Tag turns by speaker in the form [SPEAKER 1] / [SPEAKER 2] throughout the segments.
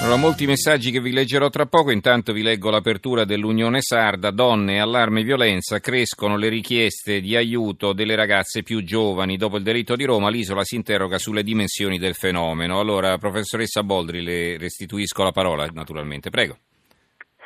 [SPEAKER 1] Allora, molti messaggi che vi leggerò tra poco, intanto vi leggo l'apertura dell'Unione Sarda, donne, allarme e violenza, crescono le richieste di aiuto delle ragazze più giovani. Dopo il delitto di Roma l'isola si interroga sulle dimensioni del fenomeno. Allora, professoressa Boldri, le restituisco la parola naturalmente, prego.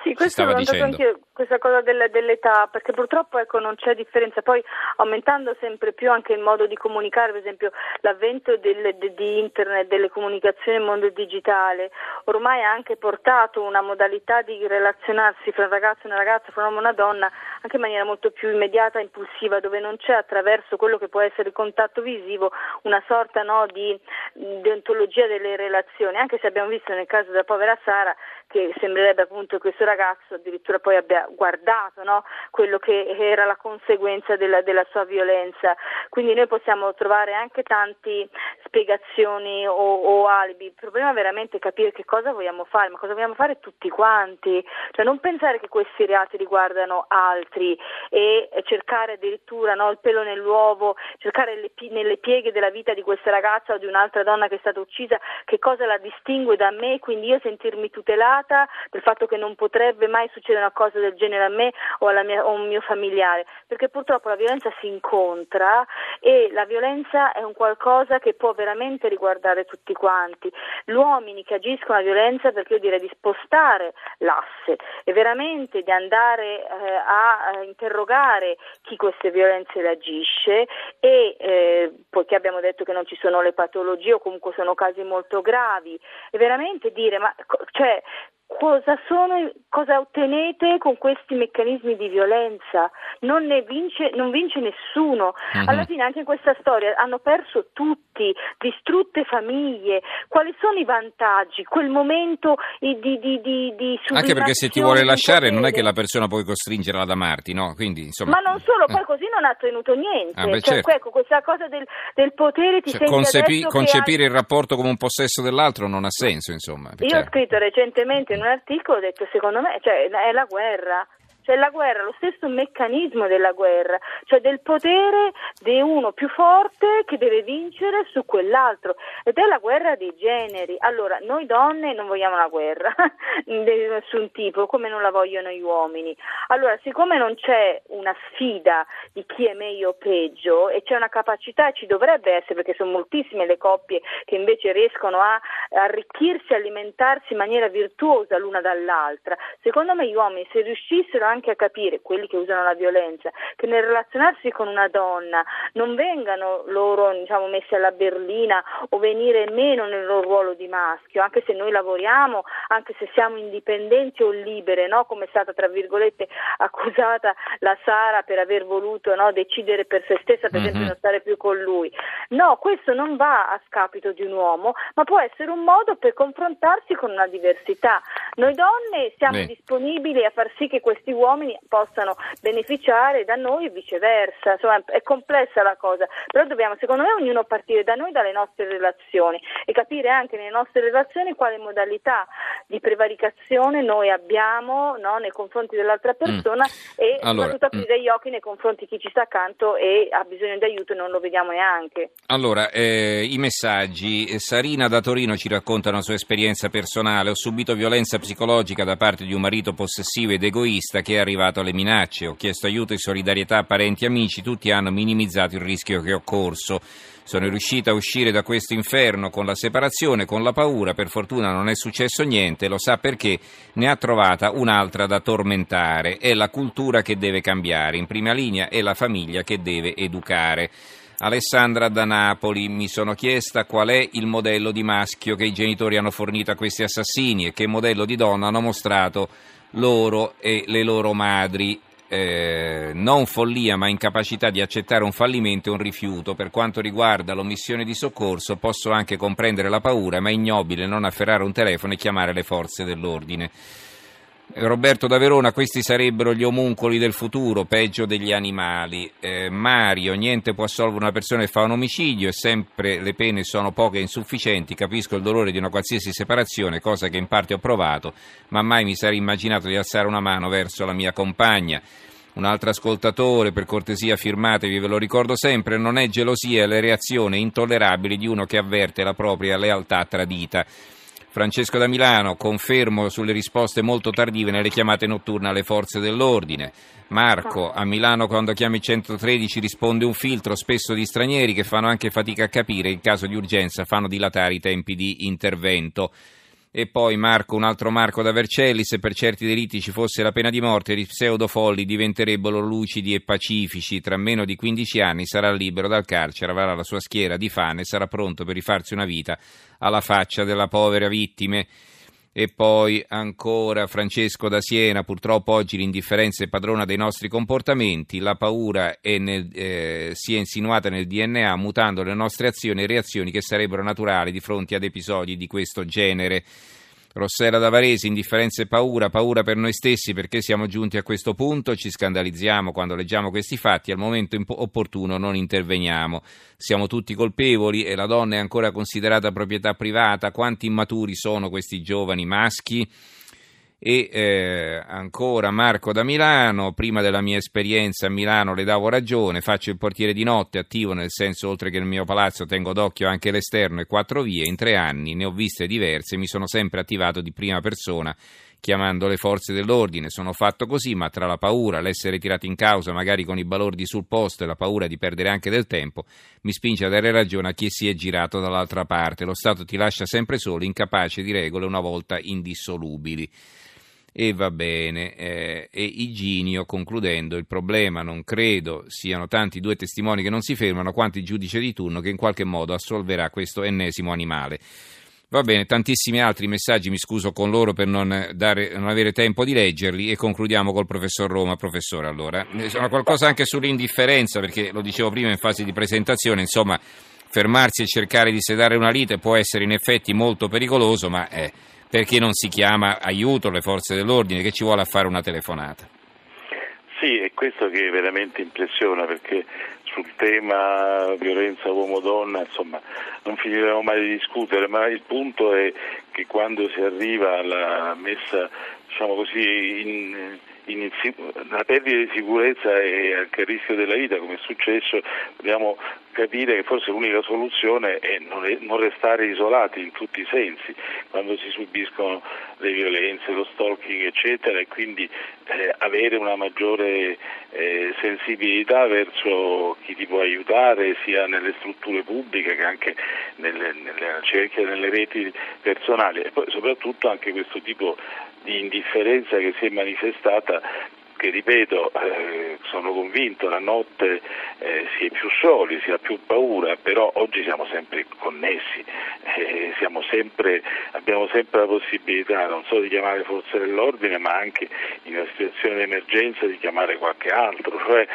[SPEAKER 2] Sì, questo l'ho notato anche questa cosa del, dell'età, perché purtroppo ecco, non c'è differenza. Poi aumentando sempre più anche il modo di comunicare, per esempio l'avvento del, de, di internet, delle comunicazioni nel mondo digitale, ormai ha anche portato una modalità di relazionarsi fra un ragazzo e una ragazza, fra un uomo e una donna, anche in maniera molto più immediata e impulsiva, dove non c'è attraverso quello che può essere il contatto visivo una sorta no, di deontologia delle relazioni, anche se abbiamo visto nel caso della povera Sara che sembrerebbe appunto questo ragazzo addirittura poi abbia guardato no? quello che era la conseguenza della, della, sua violenza. Quindi noi possiamo trovare anche tante spiegazioni o, o, alibi. Il problema è veramente capire che cosa vogliamo fare, ma cosa vogliamo fare tutti quanti. Cioè non pensare che questi reati riguardano altri e cercare addirittura no, il pelo nell'uovo, cercare le, nelle pieghe della vita di questa ragazza o di un'altra donna che è stata uccisa che cosa la distingue da me, quindi io sentirmi tutelata preoccupata del fatto che non potrebbe mai succedere una cosa del genere a me o, mia, o a un mio familiare, perché purtroppo la violenza si incontra e la violenza è un qualcosa che può veramente riguardare tutti quanti. Gli uomini che agiscono la violenza, perché io direi di spostare l'asse e veramente di andare eh, a interrogare chi queste violenze le agisce e eh, poiché abbiamo detto che non ci sono le patologie o comunque sono casi molto gravi e veramente dire ma cioè cosa, sono, cosa ottenete con questi meccanismi di violenza? Non, vince, non vince, nessuno. Uh-huh. Alla fine anche in questa storia hanno perso tutti, distrutte famiglie. Quali sono i vantaggi? Quel momento di, di, di, di
[SPEAKER 1] Anche perché se ti vuole lasciare non è che la persona puoi costringerla ad amarti, no? Quindi, insomma...
[SPEAKER 2] Ma non solo, poi eh. così non ha ottenuto niente. Ah, beh, cioè, certo. ecco, questa cosa del, del potere ti cioè,
[SPEAKER 1] concepi, Concepire hai... il rapporto come un possesso dell'altro non ha senso, insomma.
[SPEAKER 2] Io ho scritto recentemente un articolo, ho detto secondo me cioè, è la guerra, cioè la guerra, lo stesso meccanismo della guerra, cioè del potere di uno più forte che deve vincere su quell'altro ed è la guerra dei generi. Allora, noi donne non vogliamo la guerra di nessun tipo, come non la vogliono gli uomini. Allora, siccome non c'è una sfida di chi è meglio o peggio e c'è una capacità, e ci dovrebbe essere perché sono moltissime le coppie che invece riescono a arricchirsi, alimentarsi in maniera virtuosa l'una dall'altra, secondo me gli uomini se riuscissero a anche a capire, quelli che usano la violenza, che nel relazionarsi con una donna non vengano loro diciamo, messi alla berlina o venire meno nel loro ruolo di maschio, anche se noi lavoriamo, anche se siamo indipendenti o libere, no? come è stata tra virgolette accusata la Sara per aver voluto no? decidere per se stessa, per mm-hmm. esempio, non stare più con lui. No, questo non va a scapito di un uomo, ma può essere un modo per confrontarsi con una diversità. Noi donne siamo Beh. disponibili a far sì che questi uomini possano beneficiare da noi e viceversa. Insomma, è complessa la cosa, però dobbiamo, secondo me, ognuno partire da noi, dalle nostre relazioni e capire anche nelle nostre relazioni quale modalità di prevaricazione noi abbiamo no, nei confronti dell'altra persona mm. e allora, soprattutto aprire mm. gli occhi nei confronti di chi ci sta accanto e ha bisogno di aiuto e non lo vediamo neanche.
[SPEAKER 1] Allora, eh, i messaggi. Sarina da Torino ci racconta una sua esperienza personale. Ho subito violenza psicologica da parte di un marito possessivo ed egoista che è arrivato alle minacce. Ho chiesto aiuto e solidarietà a parenti e amici, tutti hanno minimizzato il rischio che ho corso. Sono riuscita a uscire da questo inferno con la separazione, con la paura, per fortuna non è successo niente, lo sa perché ne ha trovata un'altra da tormentare. È la cultura che deve cambiare, in prima linea è la famiglia che deve educare. Alessandra da Napoli, mi sono chiesta qual è il modello di maschio che i genitori hanno fornito a questi assassini e che modello di donna hanno mostrato loro e le loro madri. Eh, non follia ma incapacità di accettare un fallimento e un rifiuto. Per quanto riguarda l'omissione di soccorso posso anche comprendere la paura, ma è ignobile non afferrare un telefono e chiamare le forze dell'ordine. Roberto da Verona, questi sarebbero gli omuncoli del futuro, peggio degli animali. Eh, Mario, niente può assolvere una persona che fa un omicidio e sempre le pene sono poche e insufficienti. Capisco il dolore di una qualsiasi separazione, cosa che in parte ho provato, ma mai mi sarei immaginato di alzare una mano verso la mia compagna. Un altro ascoltatore, per cortesia firmatevi, ve lo ricordo sempre, non è gelosia, la reazione intollerabile di uno che avverte la propria lealtà tradita. Francesco da Milano, confermo sulle risposte molto tardive nelle chiamate notturne alle forze dell'ordine. Marco, a Milano quando chiami 113 risponde un filtro, spesso di stranieri che fanno anche fatica a capire, in caso di urgenza fanno dilatare i tempi di intervento. E poi Marco, un altro Marco da Vercelli, se per certi delitti ci fosse la pena di morte, gli pseudofolli diventerebbero lucidi e pacifici. Tra meno di 15 anni sarà libero dal carcere, avrà la sua schiera di fane sarà pronto per rifarsi una vita alla faccia della povera vittime. E poi ancora Francesco da Siena, purtroppo oggi l'indifferenza è padrona dei nostri comportamenti, la paura nel, eh, si è insinuata nel DNA mutando le nostre azioni e reazioni che sarebbero naturali di fronte ad episodi di questo genere. Rossella da Varese, indifferenza e paura, paura per noi stessi perché siamo giunti a questo punto, ci scandalizziamo quando leggiamo questi fatti, al momento opportuno non interveniamo. Siamo tutti colpevoli e la donna è ancora considerata proprietà privata, quanti immaturi sono questi giovani maschi? E eh, ancora Marco da Milano, prima della mia esperienza a Milano le davo ragione, faccio il portiere di notte, attivo nel senso oltre che nel mio palazzo tengo d'occhio anche l'esterno e quattro vie, in tre anni ne ho viste diverse, mi sono sempre attivato di prima persona chiamando le forze dell'ordine. Sono fatto così, ma tra la paura, l'essere tirato in causa magari con i balordi sul posto e la paura di perdere anche del tempo, mi spinge a dare ragione a chi si è girato dall'altra parte. Lo Stato ti lascia sempre solo, incapace di regole una volta indissolubili. E va bene, eh, e Iginio concludendo, il problema non credo siano tanti due testimoni che non si fermano quanto il giudice di turno che in qualche modo assolverà questo ennesimo animale. Va bene, tantissimi altri messaggi, mi scuso con loro per non, dare, non avere tempo di leggerli e concludiamo col professor Roma. Professore, allora, insomma, qualcosa anche sull'indifferenza, perché lo dicevo prima in fase di presentazione, insomma, fermarsi e cercare di sedare una lite può essere in effetti molto pericoloso, ma... Eh, perché non si chiama aiuto le forze dell'ordine, che ci vuole a fare una telefonata.
[SPEAKER 3] Sì, è questo che veramente impressiona perché sul tema violenza uomo-donna insomma non finiremo mai di discutere, ma il punto è che quando si arriva alla messa diciamo così, in, in, la perdita di sicurezza e anche il rischio della vita, come è successo, dobbiamo capire che forse l'unica soluzione è non, è non, restare isolati in tutti i sensi quando si subiscono le violenze, lo stalking eccetera e quindi eh, avere una maggiore eh, sensibilità verso chi ti può aiutare sia nelle strutture pubbliche che anche nelle, nelle cerchia, nelle reti personali. E poi soprattutto anche questo tipo di indifferenza che si è manifestata che ripeto, eh, sono convinto, la notte eh, si è più soli, si ha più paura, però oggi siamo sempre connessi, eh, sempre, abbiamo sempre la possibilità non solo di chiamare forze dell'ordine, ma anche in una situazione di emergenza di chiamare qualche altro. Cioè,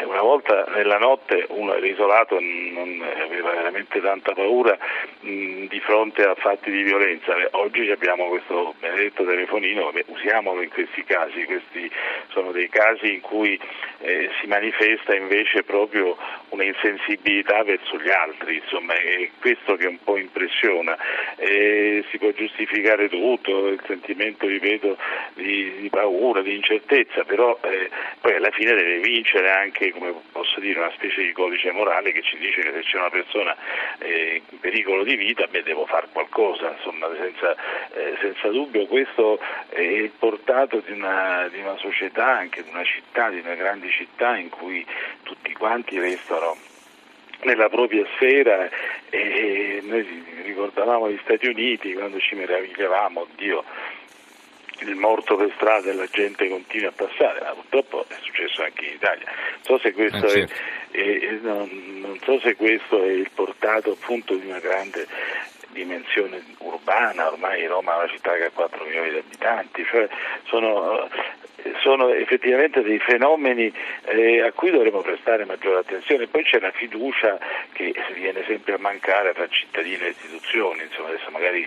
[SPEAKER 3] eh, una volta nella notte uno era isolato, non aveva veramente tanta paura mh, di fronte a fatti di violenza. Oggi abbiamo questo benedetto telefonino, usiamolo in questi casi, questi sono sono dei casi in cui eh, si manifesta invece proprio una insensibilità verso gli altri, insomma è questo che un po' impressiona. Eh, si può giustificare tutto, il sentimento, ripeto, di, di paura, di incertezza, però eh, poi alla fine deve vincere anche, come posso dire, una specie di codice morale che ci dice che se c'è una persona eh, in pericolo di vita, beh, devo fare qualcosa, insomma, senza, eh, senza dubbio questo è il portato di una, di una società anche di una città, di una grande città in cui tutti quanti restano nella propria sfera e noi ricordavamo gli Stati Uniti quando ci meravigliavamo, Dio, il morto per strada e la gente continua a passare, ma purtroppo è successo anche in Italia. Non so se questo, eh, certo. è, è, non, non so se questo è il portato appunto di una grande dimensione urbana, ormai Roma è una città che ha 4 milioni di abitanti, cioè sono sono effettivamente dei fenomeni eh, a cui dovremmo prestare maggiore attenzione. Poi c'è la fiducia che viene sempre a mancare tra cittadini e istituzioni, insomma adesso magari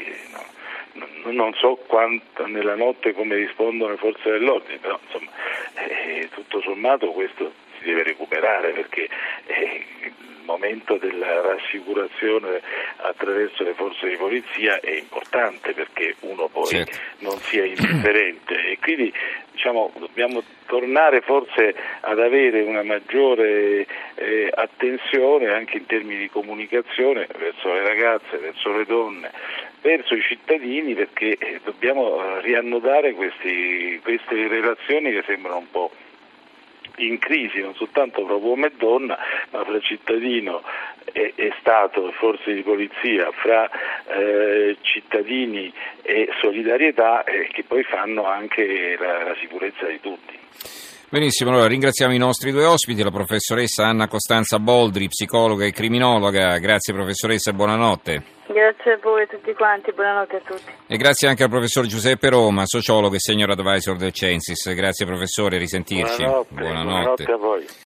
[SPEAKER 3] no, non, so quanto nella notte come rispondono le forze dell'ordine, però insomma eh, tutto sommato questo si deve recuperare perché eh, momento della rassicurazione attraverso le forze di polizia è importante perché uno poi certo. non sia indifferente e quindi diciamo, dobbiamo tornare forse ad avere una maggiore eh, attenzione anche in termini di comunicazione verso le ragazze, verso le donne, verso i cittadini perché eh, dobbiamo eh, riannodare questi, queste relazioni che sembrano un po' in crisi, non soltanto fra uomo e donna, ma fra cittadino e, e Stato forze di polizia, fra eh, cittadini e solidarietà eh, che poi fanno anche la, la sicurezza di tutti.
[SPEAKER 1] Benissimo, allora ringraziamo i nostri due ospiti, la professoressa Anna Costanza Boldri, psicologa e criminologa. Grazie professoressa e buonanotte.
[SPEAKER 2] Grazie a voi a tutti quanti, buonanotte a tutti.
[SPEAKER 1] E grazie anche al professor Giuseppe Roma, sociologo e senior advisor del Censis. Grazie professore, risentirci.
[SPEAKER 3] Buonanotte, buonanotte. buonanotte a voi.